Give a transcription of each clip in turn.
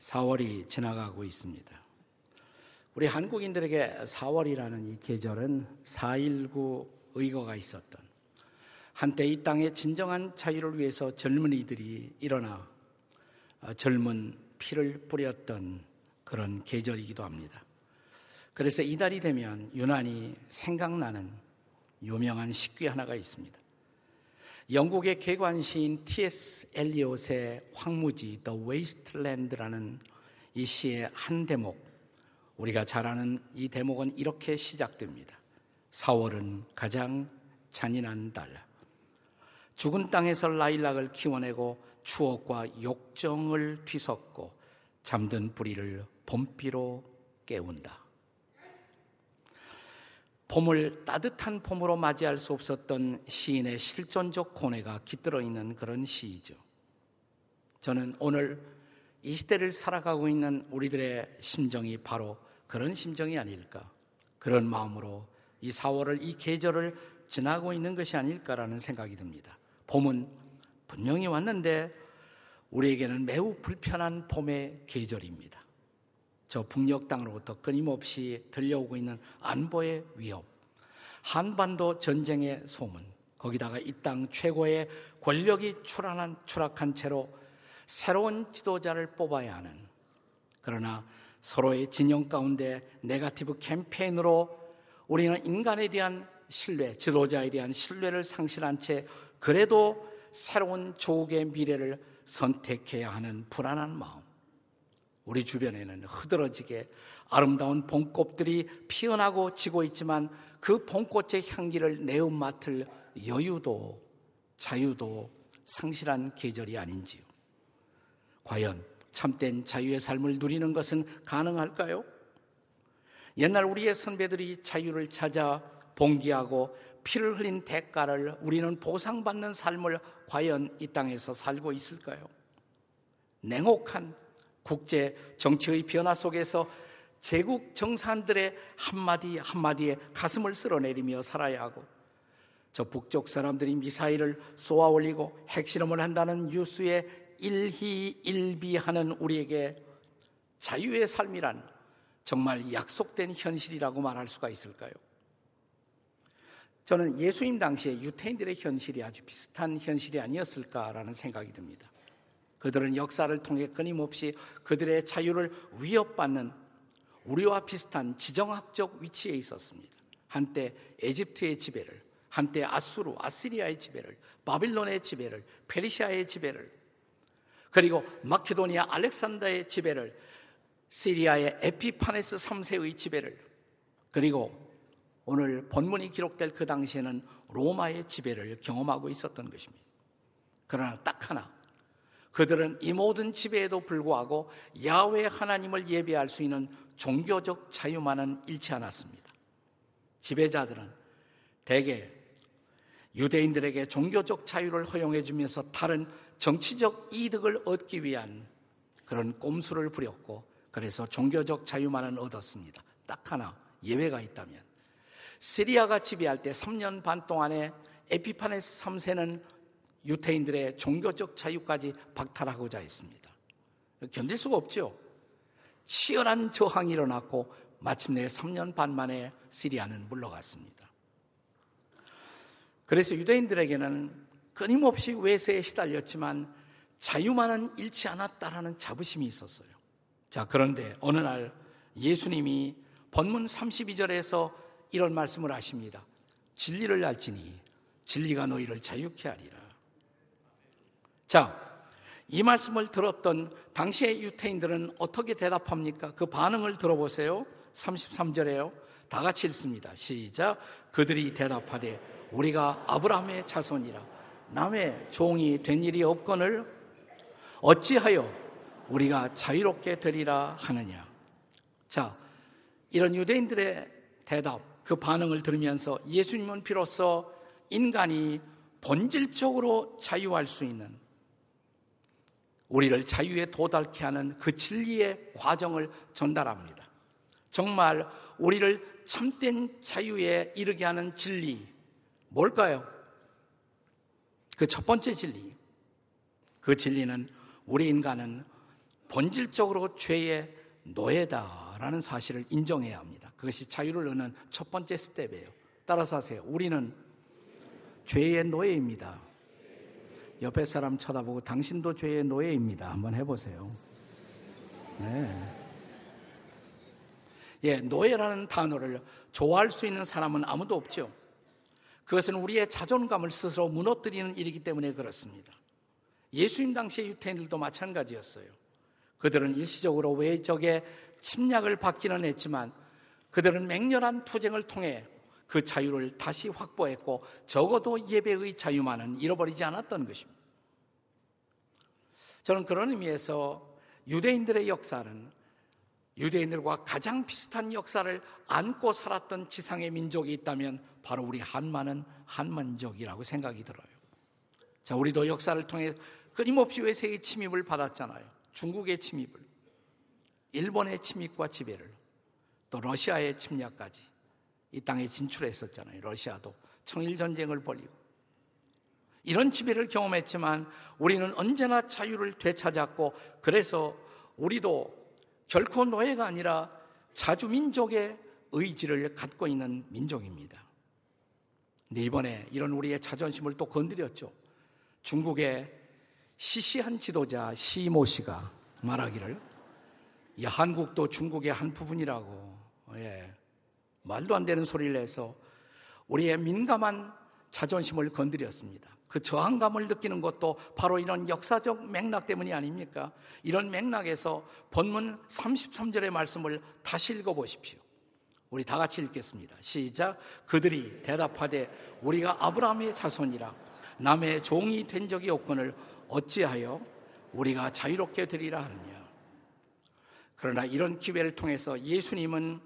4월이 지나가고 있습니다. 우리 한국인들에게 4월이라는 이 계절은 4.19 의거가 있었던 한때 이 땅의 진정한 자유를 위해서 젊은이들이 일어나 어, 젊은 피를 뿌렸던 그런 계절이기도 합니다. 그래서 이달이 되면 유난히 생각나는 유명한 식귀 하나가 있습니다. 영국의 개관시인 T.S. 엘리ot의 황무지 The Wasteland라는 이 시의 한 대목 우리가 잘 아는 이 대목은 이렇게 시작됩니다. 4월은 가장 잔인한 달. 죽은 땅에서 라일락을 키워내고 추억과 욕정을 뒤섞고 잠든 뿌리를 봄비로 깨운다. 봄을 따뜻한 봄으로 맞이할 수 없었던 시인의 실존적 고뇌가 깃들어 있는 그런 시이죠. 저는 오늘 이 시대를 살아가고 있는 우리들의 심정이 바로 그런 심정이 아닐까. 그런 마음으로 이 4월을, 이 계절을 지나고 있는 것이 아닐까라는 생각이 듭니다. 봄은 분명히 왔는데 우리에게는 매우 불편한 봄의 계절입니다. 저 북녘 땅으로부터 끊임없이 들려오고 있는 안보의 위협, 한반도 전쟁의 소문, 거기다가 이 땅 최고의 권력이 추락한, 추락한 채로 새로운 지도자를 뽑아야 하는 그러나 서로의 진영 가운데 네가티브 캠페인으로 우리는 인간에 대한 신뢰, 지도자에 대한 신뢰를 상실한 채 그래도 새로운 조국의 미래를 선택해야 하는 불안한 마음. 우리 주변에는 흐드러지게 아름다운 봄꽃들이 피어나고 지고 있지만 그 봄꽃의 향기를 내음 맡을 여유도 자유도 상실한 계절이 아닌지요. 과연 참된 자유의 삶을 누리는 것은 가능할까요? 옛날 우리의 선배들이 자유를 찾아 봉기하고 피를 흘린 대가를 우리는 보상받는 삶을 과연 이 땅에서 살고 있을까요? 냉혹한 국제 정치의 변화 속에서 제국 정상들의 한마디 한마디에 가슴을 쓸어내리며 살아야 하고 저 북쪽 사람들이 미사일을 쏘아 올리고 핵실험을 한다는 뉴스에 일희일비하는 우리에게 자유의 삶이란 정말 약속된 현실이라고 말할 수가 있을까요? 저는 예수님 당시에 유태인들의 현실이 아주 비슷한 현실이 아니었을까라는 생각이 듭니다. 그들은 역사를 통해 끊임없이 그들의 자유를 위협받는 우리와 비슷한 지정학적 위치에 있었습니다. 한때 에집트의 지배를, 한때 아수르, 아시리아의 지배를, 바빌론의 지배를, 페르시아의 지배를, 그리고 마케도니아 알렉산더의 지배를, 시리아의 에피파네스 3세의 지배를, 그리고 오늘 본문이 기록될 그 당시에는 로마의 지배를 경험하고 있었던 것입니다. 그러나 딱 하나, 그들은 이 모든 지배에도 불구하고 야외 하나님을 예배할 수 있는 종교적 자유만은 잃지 않았습니다. 지배자들은 대개 유대인들에게 종교적 자유를 허용해 주면서 다른 정치적 이득을 얻기 위한 그런 꼼수를 부렸고 그래서 종교적 자유만은 얻었습니다. 딱 하나 예외가 있다면 시리아가 지배할 때 3년 반 동안에 에피파네스 3세는 유태인들의 종교적 자유까지 박탈하고자 했습니다. 견딜 수가 없죠. 치열한 저항이 일어났고 마침내 3년 반 만에 시리아는 물러갔습니다. 그래서 유대인들에게는 끊임없이 외세에 시달렸지만 자유만은 잃지 않았다라는 자부심이 있었어요. 자, 그런데 어느 날 예수님이 본문 32절에서 이런 말씀을 하십니다. 진리를 알지니 진리가 너희를 자유케 하리라. 자, 이 말씀을 들었던 당시의 유태인들은 어떻게 대답합니까? 그 반응을 들어보세요. 33절에요. 다 같이 읽습니다. 시작. 그들이 대답하되 우리가 아브라함의 자손이라 남의 종이 된 일이 없거늘 어찌하여 우리가 자유롭게 되리라 하느냐. 자, 이런 유대인들의 대답, 그 반응을 들으면서 예수님은 비로소 인간이 본질적으로 자유할 수 있는 우리를 자유에 도달케 하는 그 진리의 과정을 전달합니다. 정말 우리를 참된 자유에 이르게 하는 진리, 뭘까요? 그 첫 번째 진리. 그 진리는 우리 인간은 본질적으로 죄의 노예다라는 사실을 인정해야 합니다. 그것이 자유를 얻는 첫 번째 스텝이에요. 따라서 하세요. 우리는 죄의 노예입니다. 옆에 사람 쳐다보고 당신도 죄의 노예입니다. 한번 해보세요. 네. 예, 노예라는 단어를 좋아할 수 있는 사람은 아무도 없죠. 그것은 우리의 자존감을 스스로 무너뜨리는 일이기 때문에 그렇습니다. 예수님 당시의 유태인들도 마찬가지였어요. 그들은 일시적으로 외적의 침략을 받기는 했지만 그들은 맹렬한 투쟁을 통해 그 자유를 다시 확보했고 적어도 예배의 자유만은 잃어버리지 않았던 것입니다. 저는 그런 의미에서 유대인들의 역사는 유대인들과 가장 비슷한 역사를 안고 살았던 지상의 민족이 있다면 바로 우리 한만은 한만족이라고 생각이 들어요. 자, 우리도 역사를 통해 끊임없이 외세의 침입을 받았잖아요. 중국의 침입을, 일본의 침입과 지배를, 또 러시아의 침략까지 이 땅에 진출했었잖아요. 러시아도 청일 전쟁을 벌이고 이런 지배를 경험했지만 우리는 언제나 자유를 되찾았고 그래서 우리도 결코 노예가 아니라 자주민족의 의지를 갖고 있는 민족입니다. 근데 이번에 이런 우리의 자존심을 또 건드렸죠. 중국의 시시한 지도자 시모 씨가 말하기를 이 한국도 중국의 한 부분이라고 예, 말도 안 되는 소리를 해서 우리의 민감한 자존심을 건드렸습니다. 그 저항감을 느끼는 것도 바로 이런 역사적 맥락 때문이 아닙니까? 이런 맥락에서 본문 33절의 말씀을 다시 읽어보십시오. 우리 다 같이 읽겠습니다. 시작. 그들이 대답하되 우리가 아브라함의 자손이라 남의 종이 된 적이 없거늘 어찌하여 우리가 자유롭게 되리라 하느냐. 그러나 이런 기회를 통해서 예수님은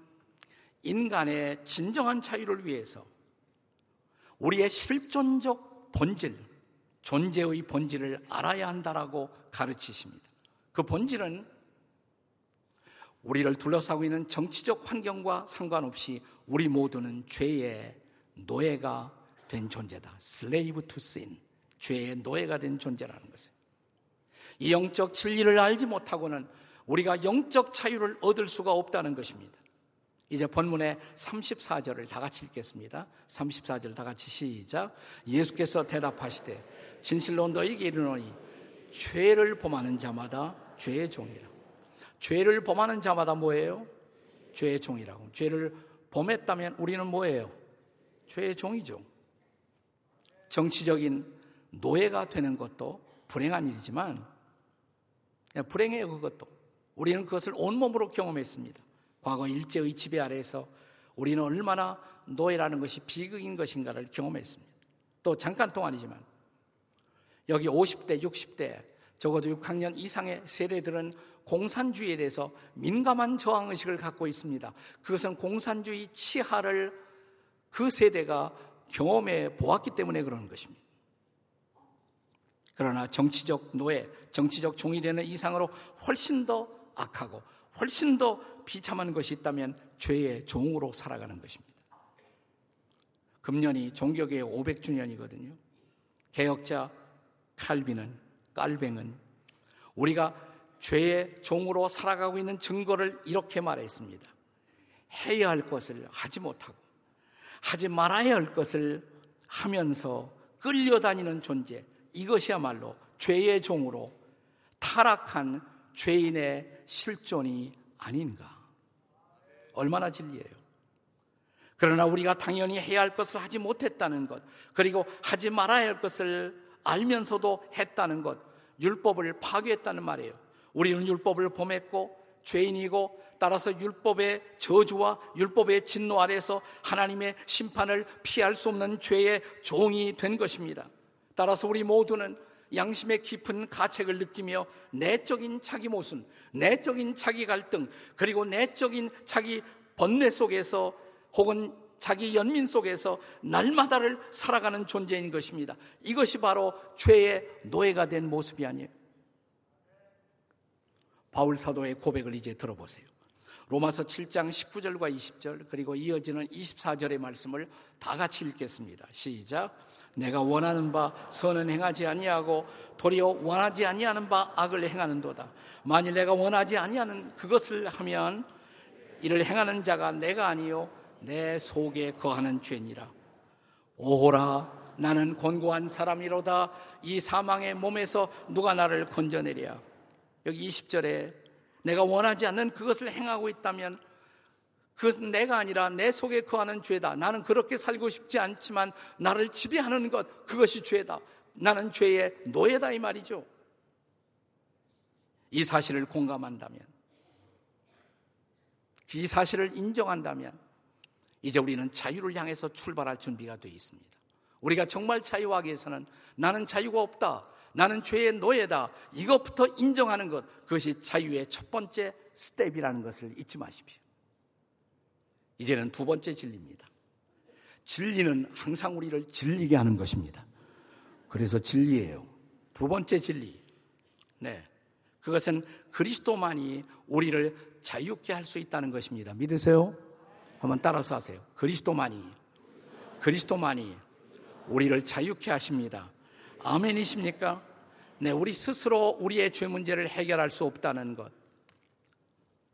인간의 진정한 자유를 위해서 우리의 실존적 본질, 존재의 본질을 알아야 한다라고 가르치십니다. 그 본질은 우리를 둘러싸고 있는 정치적 환경과 상관없이 우리 모두는 죄의 노예가 된 존재다. slave to sin. 죄의 노예가 된 존재라는 것이에요. 이 영적 진리를 알지 못하고는 우리가 영적 자유를 얻을 수가 없다는 것입니다. 이제 본문의 34절을 다 같이 읽겠습니다. 34절 다 같이 시작. 예수께서 대답하시되 진실로 너희에게 이르노니 죄를 범하는 자마다 죄의 종이라. 죄를 범하는 자마다 뭐예요? 죄의 종이라고. 죄를 범했다면 우리는 뭐예요? 죄의 종이죠. 정치적인 노예가 되는 것도 불행한 일이지만 불행해요 그것도. 우리는 그것을 온몸으로 경험했습니다. 과거 일제의 지배 아래에서 우리는 얼마나 노예라는 것이 비극인 것인가를 경험했습니다. 또 잠깐 동안이지만 여기 50대, 60대 적어도 6학년 이상의 세대들은 공산주의에 대해서 민감한 저항의식을 갖고 있습니다. 그것은 공산주의 치하를 그 세대가 경험해 보았기 때문에 그러는 것입니다. 그러나 정치적 노예, 정치적 종이 되는 이상으로 훨씬 더 악하고 훨씬 더 비참한 것이 있다면 죄의 종으로 살아가는 것입니다. 금년이 종교계의 500주년이거든요. 개혁자 칼빈은 깔뱅은 우리가 죄의 종으로 살아가고 있는 증거를 이렇게 말했습니다. 해야 할 것을 하지 못하고 하지 말아야 할 것을 하면서 끌려다니는 존재 이것이야말로 죄의 종으로 타락한 죄인의 실존이 아닌가. 얼마나 진리예요. 그러나 우리가 당연히 해야 할 것을 하지 못했다는 것, 그리고 하지 말아야 할 것을 알면서도 했다는 것, 율법을 파괴했다는 말이에요. 우리는 율법을 범했고 죄인이고 따라서 율법의 저주와 율법의 진노 아래서 하나님의 심판을 피할 수 없는 죄의 종이 된 것입니다. 따라서 우리 모두는 양심의 깊은 가책을 느끼며 내적인 자기 모순, 내적인 자기 갈등, 그리고 내적인 자기 번뇌 속에서 혹은 자기 연민 속에서 날마다를 살아가는 존재인 것입니다. 이것이 바로 죄의 노예가 된 모습이 아니에요. 바울 사도의 고백을 이제 들어보세요. 로마서 7장 19절과 20절 그리고 이어지는 24절의 말씀을 다 같이 읽겠습니다. 시작. 내가 원하는 바 선은 행하지 아니하고 도리어 원하지 아니하는 바 악을 행하는도다. 만일 내가 원하지 아니하는 그것을 하면 이를 행하는 자가 내가 아니요 내 속에 거하는 죄니라. 오호라 나는 곤고한 사람이로다 이 사망의 몸에서 누가 나를 건져내랴. 여기 20절에 내가 원하지 않는 그것을 행하고 있다면 그것은 내가 아니라 내 속에 거하는 죄다. 나는 그렇게 살고 싶지 않지만 나를 지배하는 것, 그것이 죄다. 나는 죄의 노예다 이 말이죠. 이 사실을 공감한다면, 이 사실을 인정한다면, 이제 우리는 자유를 향해서 출발할 준비가 되어 있습니다. 우리가 정말 자유하기 위해서는 나는 자유가 없다. 나는 죄의 노예다. 이것부터 인정하는 것, 그것이 자유의 첫 번째 스텝이라는 것을 잊지 마십시오. 이제는 두 번째 진리입니다. 진리는 항상 우리를 진리게 하는 것입니다. 그래서 진리예요. 두 번째 진리. 네. 그것은 그리스도만이 우리를 자유케 할 수 있다는 것입니다. 믿으세요? 한번 따라서 하세요. 그리스도만이, 그리스도만이 우리를 자유케 하십니다. 아멘이십니까? 네, 우리 스스로 우리의 죄 문제를 해결할 수 없다는 것.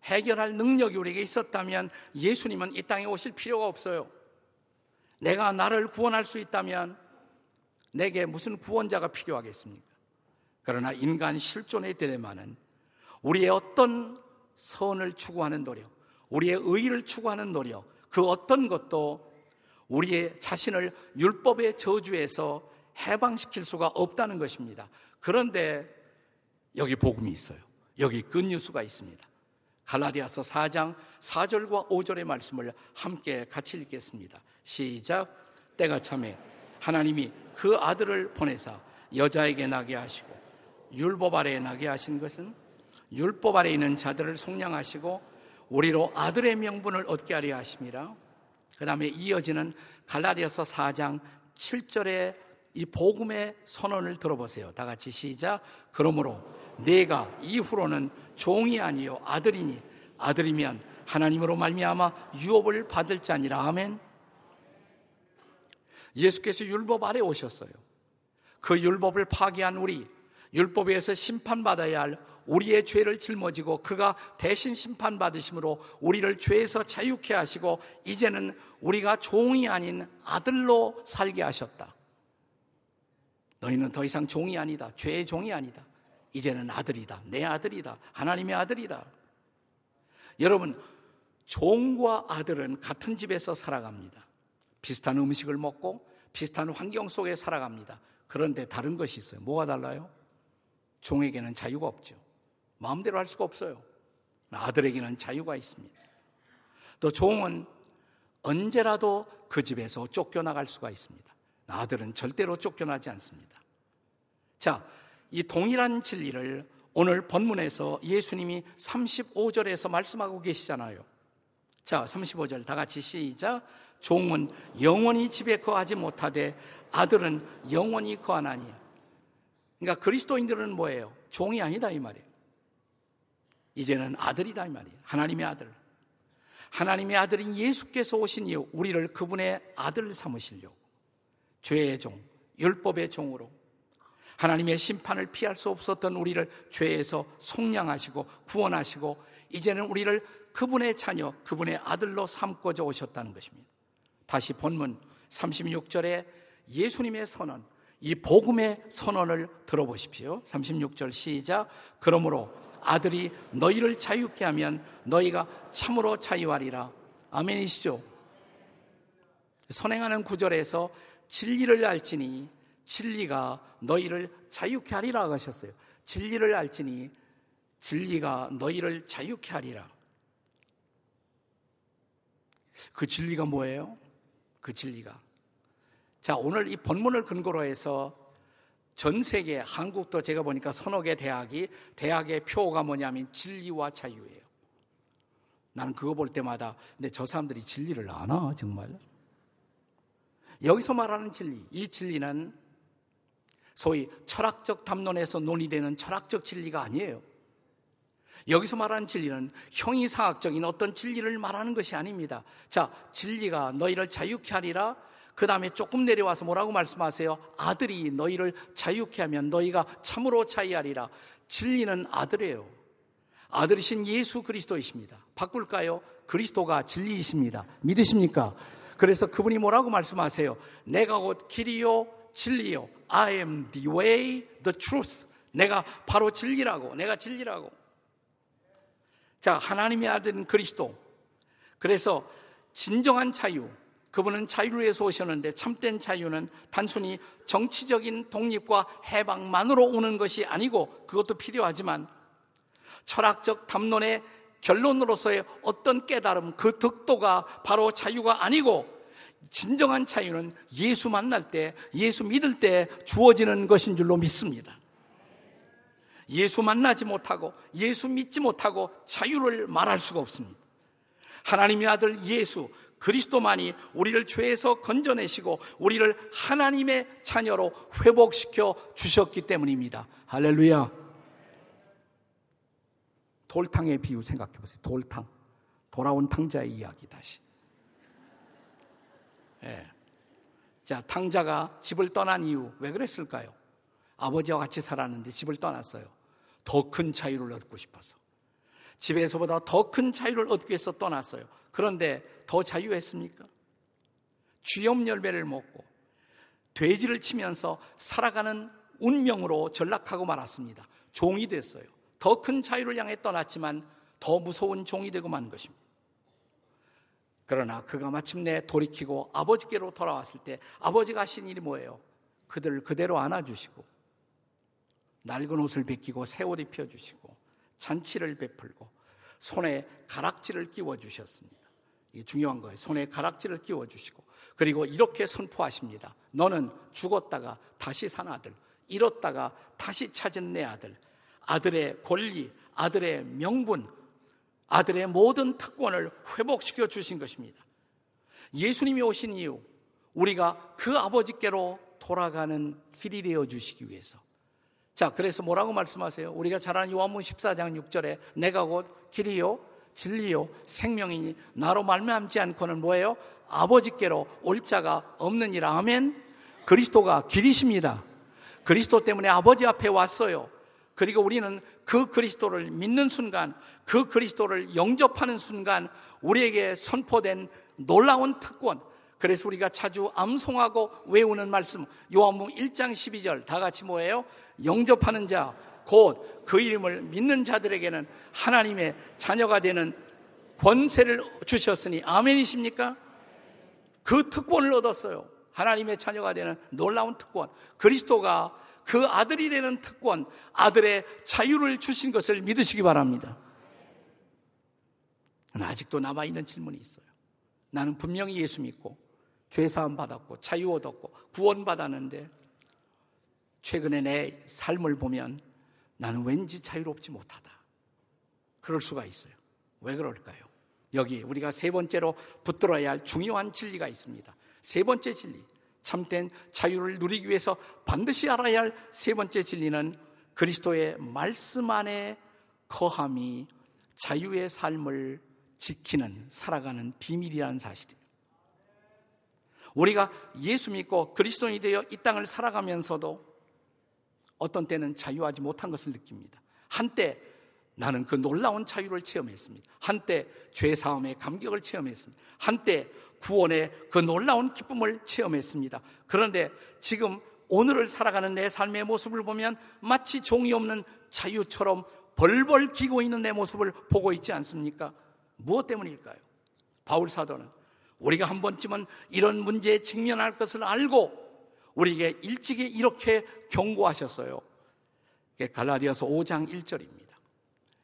해결할 능력이 우리에게 있었다면 예수님은 이 땅에 오실 필요가 없어요. 내가 나를 구원할 수 있다면 내게 무슨 구원자가 필요하겠습니까? 그러나 인간 실존의 딜레마는 우리의 어떤 선을 추구하는 노력, 우리의 의의를 추구하는 노력, 그 어떤 것도 우리의 자신을 율법의 저주에서 해방시킬 수가 없다는 것입니다. 그런데 여기 복음이 있어요. 여기 끝뉴스가 있습니다. 갈라디아서 4장 4절과 5절의 말씀을 함께 같이 읽겠습니다. 시작. 때가 참에 하나님이 그 아들을 보내사 여자에게 나게 하시고 율법 아래에 나게 하신 것은 율법 아래에 있는 자들을 속량하시고 우리로 아들의 명분을 얻게 하려 하심이라. 그 다음에 이어지는 갈라디아서 4장 7절의 이 복음의 선언을 들어보세요. 다 같이 시작. 그러므로 내가 이후로는 종이 아니요 아들이니 아들이면 하나님으로 말미암아 유업을 받을 자니라 아멘. 예수께서 율법 아래 오셨어요. 그 율법을 파괴한 우리 율법에서 심판받아야 할 우리의 죄를 짊어지고 그가 대신 심판받으심으로 우리를 죄에서 자유케 하시고 이제는 우리가 종이 아닌 아들로 살게 하셨다. 너희는 더 이상 종이 아니다. 죄의 종이 아니다. 이제는 아들이다. 내 아들이다. 하나님의 아들이다. 여러분, 종과 아들은 같은 집에서 살아갑니다. 비슷한 음식을 먹고 비슷한 환경 속에 살아갑니다. 그런데 다른 것이 있어요. 뭐가 달라요? 종에게는 자유가 없죠. 마음대로 할 수가 없어요. 아들에게는 자유가 있습니다. 또 종은 언제라도 그 집에서 쫓겨나갈 수가 있습니다. 아들은 절대로 쫓겨나지 않습니다. 자, 이 동일한 진리를 오늘 본문에서 예수님이 35절에서 말씀하고 계시잖아요. 자, 35절 다 같이 시작. 종은 영원히 집에 거하지 못하되 아들은 영원히 거하나니. 그러니까 그리스도인들은 뭐예요? 종이 아니다 이 말이에요. 이제는 아들이다 이 말이에요. 하나님의 아들. 하나님의 아들인 예수께서 오신 이후 우리를 그분의 아들 삼으시려고 죄의 종, 율법의 종으로 하나님의 심판을 피할 수 없었던 우리를 죄에서 속량하시고 구원하시고 이제는 우리를 그분의 자녀, 그분의 아들로 삼고자 오셨다는 것입니다. 다시 본문 36절에 예수님의 선언, 이 복음의 선언을 들어보십시오. 36절 시작. 그러므로 아들이 너희를 자유케 하면 너희가 참으로 자유하리라. 아멘이시죠? 선행하는 구절에서 진리를 알지니 진리가 너희를 자유케 하리라 하셨어요. 진리를 알지니 진리가 너희를 자유케 하리라. 그 진리가 뭐예요? 그 진리가. 자, 오늘 이 본문을 근거로 해서 전 세계, 한국도 제가 보니까 서너 개 대학이, 대학의 표가 뭐냐면 진리와 자유예요. 나는 그거 볼 때마다, 근데 저 사람들이 진리를 아나, 정말? 여기서 말하는 진리, 이 진리는 소위 철학적 담론에서 논의되는 철학적 진리가 아니에요. 여기서 말하는 진리는 형이상학적인 어떤 진리를 말하는 것이 아닙니다. 자, 진리가 너희를 자유케 하리라. 그 다음에 조금 내려와서 뭐라고 말씀하세요? 아들이 너희를 자유케 하면 너희가 참으로 자유하리라. 진리는 아들이에요. 아들이신 예수 그리스도이십니다. 바꿀까요? 그리스도가 진리이십니다. 믿으십니까? 그래서 그분이 뭐라고 말씀하세요? 내가 곧 길이요, 진리요. I am the way, the truth. 내가 바로 진리라고. 내가 진리라고. 자, 하나님의 아들은 그리스도. 그래서 진정한 자유, 그분은 자유를 위해서 오셨는데 참된 자유는 단순히 정치적인 독립과 해방만으로 오는 것이 아니고 그것도 필요하지만 철학적 담론의 결론으로서의 어떤 깨달음, 그 득도가 바로 자유가 아니고 진정한 자유는 예수 만날 때, 예수 믿을 때 주어지는 것인 줄로 믿습니다. 예수 만나지 못하고 예수 믿지 못하고 자유를 말할 수가 없습니다. 하나님의 아들 예수 그리스도만이 우리를 죄에서 건져내시고 우리를 하나님의 자녀로 회복시켜 주셨기 때문입니다. 할렐루야. 돌탕의 비유 생각해 보세요. 돌탕. 돌아온 탕자의 이야기 다시. 예. 자, 탕자가 집을 떠난 이유 왜 그랬을까요? 아버지와 같이 살았는데 집을 떠났어요. 더 큰 자유를 얻고 싶어서. 집에서보다 더 큰 자유를 얻기 위해서 떠났어요. 그런데 더 자유했습니까? 쥐염 열매를 먹고 돼지를 치면서 살아가는 운명으로 전락하고 말았습니다. 종이 됐어요. 더 큰 자유를 향해 떠났지만 더 무서운 종이 되고 만 것입니다. 그러나 그가 마침내 돌이키고 아버지께로 돌아왔을 때 아버지가 하신 일이 뭐예요? 그들을 그대로 안아주시고 낡은 옷을 벗기고 새 옷 입혀주시고 잔치를 베풀고 손에 가락지를 끼워주셨습니다. 이게 중요한 거예요. 손에 가락지를 끼워주시고 그리고 이렇게 선포하십니다. 너는 죽었다가 다시 산 아들, 잃었다가 다시 찾은 내 아들, 아들의 권리, 아들의 명분, 아들의 모든 특권을 회복시켜 주신 것입니다. 예수님이 오신 이유, 우리가 그 아버지께로 돌아가는 길이 되어 주시기 위해서 자, 그래서 뭐라고 말씀하세요? 우리가 잘 아는 요한문 14장 6절에 내가 곧 길이요 진리요 생명이니 나로 말미암지 않고는 뭐예요? 아버지께로 올 자가 없느니라. 아멘. 그리스도가 길이십니다. 그리스도 때문에 아버지 앞에 왔어요. 그리고 우리는 그 그리스도를 믿는 순간, 그 그리스도를 영접하는 순간 우리에게 선포된 놀라운 특권, 그래서 우리가 자주 암송하고 외우는 말씀 요한복음 1장 12절 다 같이 뭐예요? 영접하는 자 곧 그 이름을 믿는 자들에게는 하나님의 자녀가 되는 권세를 주셨으니 아멘이십니까? 그 특권을 얻었어요. 하나님의 자녀가 되는 놀라운 특권. 그리스도가 그 아들이 되는 특권, 아들의 자유를 주신 것을 믿으시기 바랍니다. 아직도 남아있는 질문이 있어요. 나는 분명히 예수 믿고 죄사함 받았고 자유 얻었고 구원 받았는데 최근에 내 삶을 보면 나는 왠지 자유롭지 못하다. 그럴 수가 있어요. 왜 그럴까요? 여기 우리가 세 번째로 붙들어야 할 중요한 진리가 있습니다. 세 번째 진리. 참된 자유를 누리기 위해서 반드시 알아야 할 세 번째 진리는 그리스도의 말씀 안에 거함이 자유의 삶을 지키는 살아가는 비밀이라는 사실이에요. 우리가 예수 믿고 그리스도인이 되어 이 땅을 살아가면서도 어떤 때는 자유하지 못한 것을 느낍니다. 한때 나는 그 놀라운 자유를 체험했습니다. 한때 죄사함의 감격을 체험했습니다. 한때 구원의 그 놀라운 기쁨을 체험했습니다. 그런데 지금 오늘을 살아가는 내 삶의 모습을 보면 마치 종이 없는 자유처럼 벌벌 기고 있는 내 모습을 보고 있지 않습니까? 무엇 때문일까요? 바울 사도는 우리가 한 번쯤은 이런 문제에 직면할 것을 알고 우리에게 일찍이 이렇게 경고하셨어요. 갈라디아서 5장 1절입니다.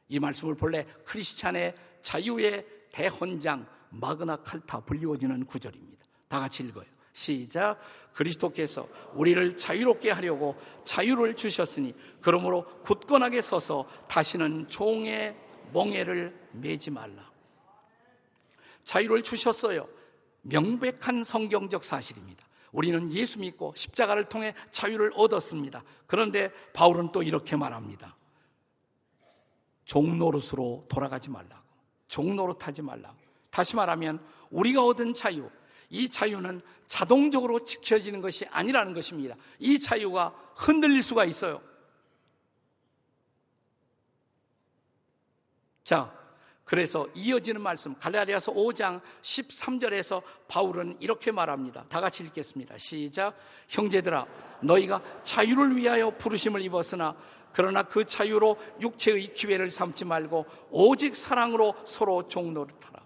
이 말씀을 본래 크리스찬의 자유의 대헌장 마그나 칼타 불리워지는 구절입니다. 다 같이 읽어요. 시작. 그리스도께서 우리를 자유롭게 하려고 자유를 주셨으니 그러므로 굳건하게 서서 다시는 종의 멍에를 매지 말라. 자유를 주셨어요. 명백한 성경적 사실입니다. 우리는 예수 믿고 십자가를 통해 자유를 얻었습니다. 그런데 바울은 또 이렇게 말합니다. 종노릇으로 돌아가지 말라고. 종노릇 하지 말라고. 다시 말하면 우리가 얻은 자유, 이 자유는 자동적으로 지켜지는 것이 아니라는 것입니다. 이 자유가 흔들릴 수가 있어요. 자, 그래서 이어지는 말씀 갈라디아서 5장 13절에서 바울은 이렇게 말합니다. 다 같이 읽겠습니다. 시작. 형제들아 너희가 자유를 위하여 부르심을 입었으나 그러나 그 자유로 육체의 기회를 삼지 말고 오직 사랑으로 서로 종노릇하라.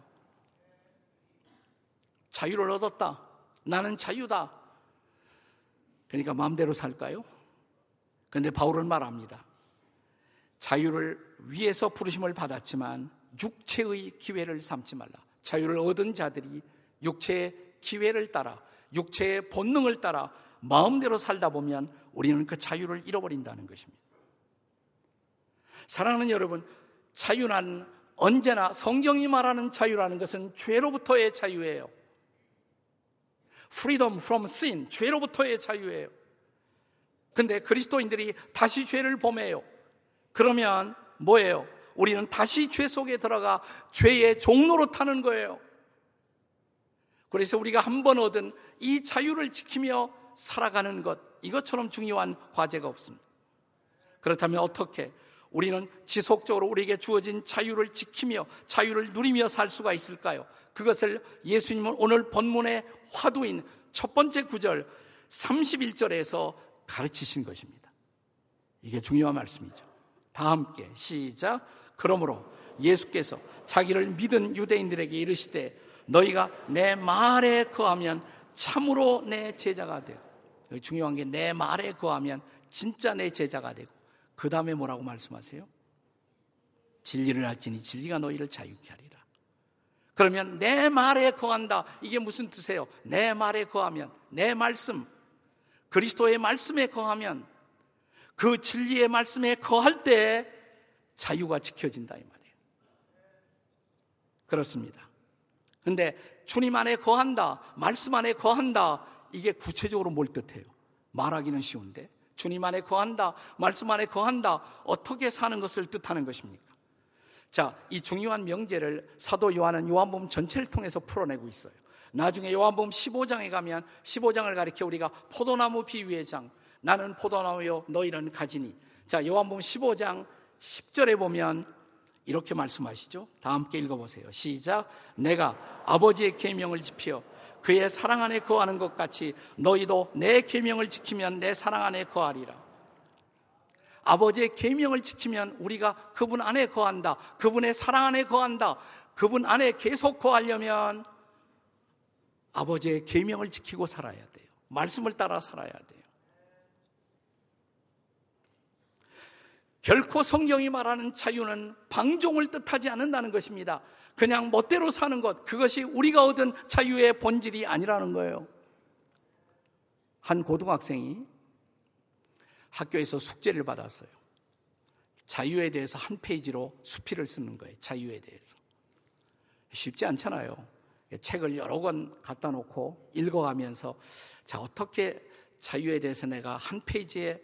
자유를 얻었다. 나는 자유다. 그러니까 마음대로 살까요? 근데 바울은 말합니다. 자유를 위해서 부르심을 받았지만 육체의 기회를 삼지 말라. 자유를 얻은 자들이 육체의 기회를 따라 육체의 본능을 따라 마음대로 살다 보면 우리는 그 자유를 잃어버린다는 것입니다. 사랑하는 여러분, 자유는 언제나 성경이 말하는 자유라는 것은 죄로부터의 자유예요. freedom from sin, 죄로부터의 자유예요. 근데 그리스도인들이 다시 죄를 범해요. 그러면 뭐예요? 우리는 다시 죄 속에 들어가 죄의 종로로 타는 거예요. 그래서 우리가 한 번 얻은 이 자유를 지키며 살아가는 것, 이것처럼 중요한 과제가 없습니다. 그렇다면 어떻게 우리는 지속적으로 우리에게 주어진 자유를 지키며 자유를 누리며 살 수가 있을까요? 그것을 예수님은 오늘 본문의 화두인 첫 번째 구절 31절에서 가르치신 것입니다. 이게 중요한 말씀이죠. 다 함께 시작. 그러므로 예수께서 자기를 믿은 유대인들에게 이르시되 너희가 내 말에 거하면 참으로 내 제자가 되고 중요한 게 내 말에 거하면 진짜 내 제자가 되고 그 다음에 뭐라고 말씀하세요? 진리를 알지니 진리가 너희를 자유케 하리라. 그러면 내 말에 거한다. 이게 무슨 뜻이에요? 내 말에 거하면 내 말씀 그리스도의 말씀에 거하면 그 진리의 말씀에 거할 때 자유가 지켜진다 이 말이에요. 그렇습니다. 근데 주님 안에 거한다, 말씀 안에 거한다, 이게 구체적으로 뭘 뜻해요? 말하기는 쉬운데 주님 안에 거한다, 말씀 안에 거한다, 어떻게 사는 것을 뜻하는 것입니까? 자, 이 중요한 명제를 사도 요한은 요한복음 전체를 통해서 풀어내고 있어요. 나중에 요한복음 15장에 가면 15장을 가리켜 우리가 포도나무 비유의 장, 나는 포도나무요 너희는 가지니. 자, 요한복음 15장 10절에 보면 이렇게 말씀하시죠. 다 함께 읽어보세요. 시작. 내가 아버지의 계명을 지켜 그의 사랑 안에 거하는 것 같이 너희도 내 계명을 지키면 내 사랑 안에 거하리라. 아버지의 계명을 지키면 우리가 그분 안에 거한다. 그분의 사랑 안에 거한다. 그분 안에 계속 거하려면 아버지의 계명을 지키고 살아야 돼요. 말씀을 따라 살아야 돼요. 결코 성경이 말하는 자유는 방종을 뜻하지 않는다는 것입니다. 그냥 멋대로 사는 것, 그것이 우리가 얻은 자유의 본질이 아니라는 거예요. 한 고등학생이 학교에서 숙제를 받았어요. 자유에 대해서 한 페이지로 수필을 쓰는 거예요. 자유에 대해서. 쉽지 않잖아요. 책을 여러 권 갖다 놓고 읽어가면서 자, 어떻게 자유에 대해서 내가 한 페이지에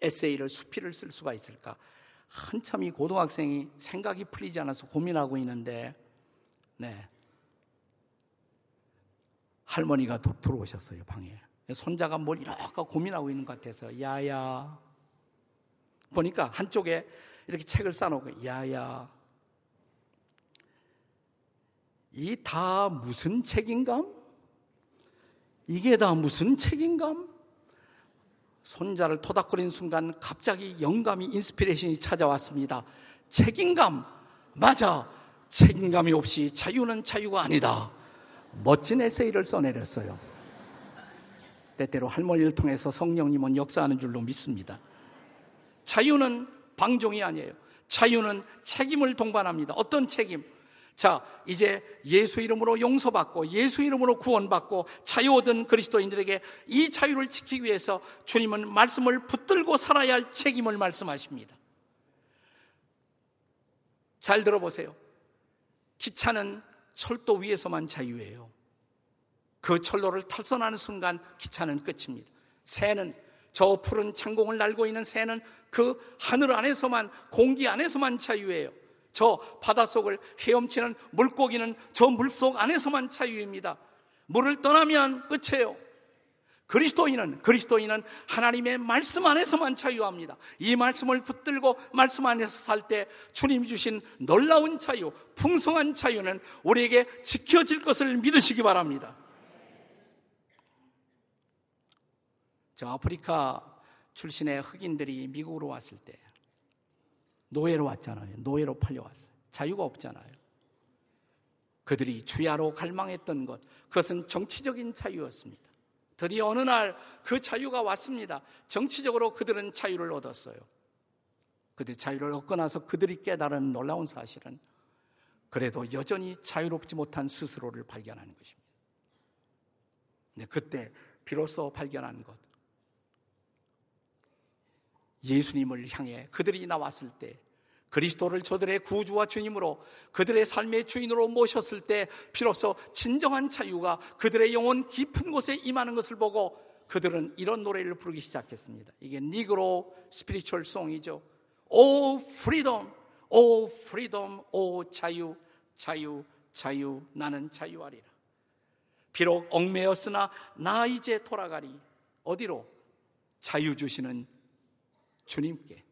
에세이를 수필을 쓸 수가 있을까? 한참 이 고등학생이 생각이 풀리지 않아서 고민하고 있는데, 네. 할머니가 들어오셨어요, 방에. 손자가 뭘 이렇게 고민하고 있는 것 같아서, 야야. 보니까 한쪽에 이렇게 책을 쌓아놓고, 야야. 이 다 무슨 책인감? 이게 다 무슨 책인감? 손자를 토닥거리는 순간 갑자기 영감이 inspiration이 찾아왔습니다. 책임감. 맞아. 책임감이 없이 자유는 자유가 아니다. 멋진 에세이를 써내렸어요. 때때로 할머니를 통해서 성령님은 역사하는 줄로 믿습니다. 자유는 방종이 아니에요. 자유는 책임을 동반합니다. 어떤 책임? 자, 이제 예수 이름으로 용서받고 예수 이름으로 구원받고 자유 얻은 그리스도인들에게 이 자유를 지키기 위해서 주님은 말씀을 붙들고 살아야 할 책임을 말씀하십니다. 잘 들어보세요. 기차는 철도 위에서만 자유예요. 그 철로를 탈선하는 순간 기차는 끝입니다. 새는 저 푸른 창공을 날고 있는 새는 그 하늘 안에서만 공기 안에서만 자유예요. 저 바닷속을 헤엄치는 물고기는 저 물속 안에서만 자유입니다. 물을 떠나면 끝이에요. 그리스도인은 그리스도인은 하나님의 말씀 안에서만 자유합니다. 이 말씀을 붙들고 말씀 안에서 살 때 주님이 주신 놀라운 자유, 풍성한 자유는 우리에게 지켜질 것을 믿으시기 바랍니다. 저 아프리카 출신의 흑인들이 미국으로 왔을 때 노예로 왔잖아요. 노예로 팔려왔어요. 자유가 없잖아요. 그들이 주야로 갈망했던 것, 그것은 정치적인 자유였습니다. 드디어 어느 날 그 자유가 왔습니다. 정치적으로 그들은 자유를 얻었어요. 그들 자유를 얻고 나서 그들이 깨달은 놀라운 사실은 그래도 여전히 자유롭지 못한 스스로를 발견하는 것입니다. 네, 그때 비로소 발견한 것. 예수님을 향해 그들이 나왔을 때 그리스도를 저들의 구주와 주님으로 그들의 삶의 주인으로 모셨을 때 비로소 진정한 자유가 그들의 영혼 깊은 곳에 임하는 것을 보고 그들은 이런 노래를 부르기 시작했습니다. 이게 Negro spiritual song이죠. Oh freedom, oh freedom, 오 자유, 자유, 자유, 나는 자유하리라. 비록 얽매였으나 나 이제 돌아가리. 어디로? 자유 주시는 주님께.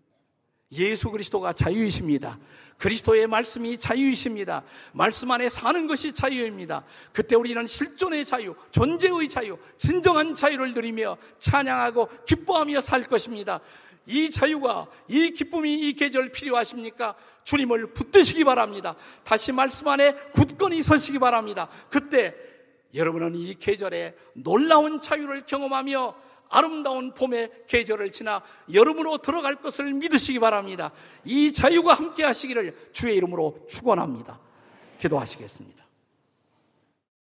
예수 그리스도가 자유이십니다. 그리스도의 말씀이 자유이십니다. 말씀 안에 사는 것이 자유입니다. 그때 우리는 실존의 자유, 존재의 자유, 진정한 자유를 누리며 찬양하고 기뻐하며 살 것입니다. 이 자유가, 이 기쁨이 이 계절 필요하십니까? 주님을 붙드시기 바랍니다. 다시 말씀 안에 굳건히 서시기 바랍니다. 그때 여러분은 이 계절에 놀라운 자유를 경험하며 아름다운 봄의 계절을 지나 여름으로 들어갈 것을 믿으시기 바랍니다. 이 자유가 함께 하시기를 주의 이름으로 축원합니다. 기도하시겠습니다.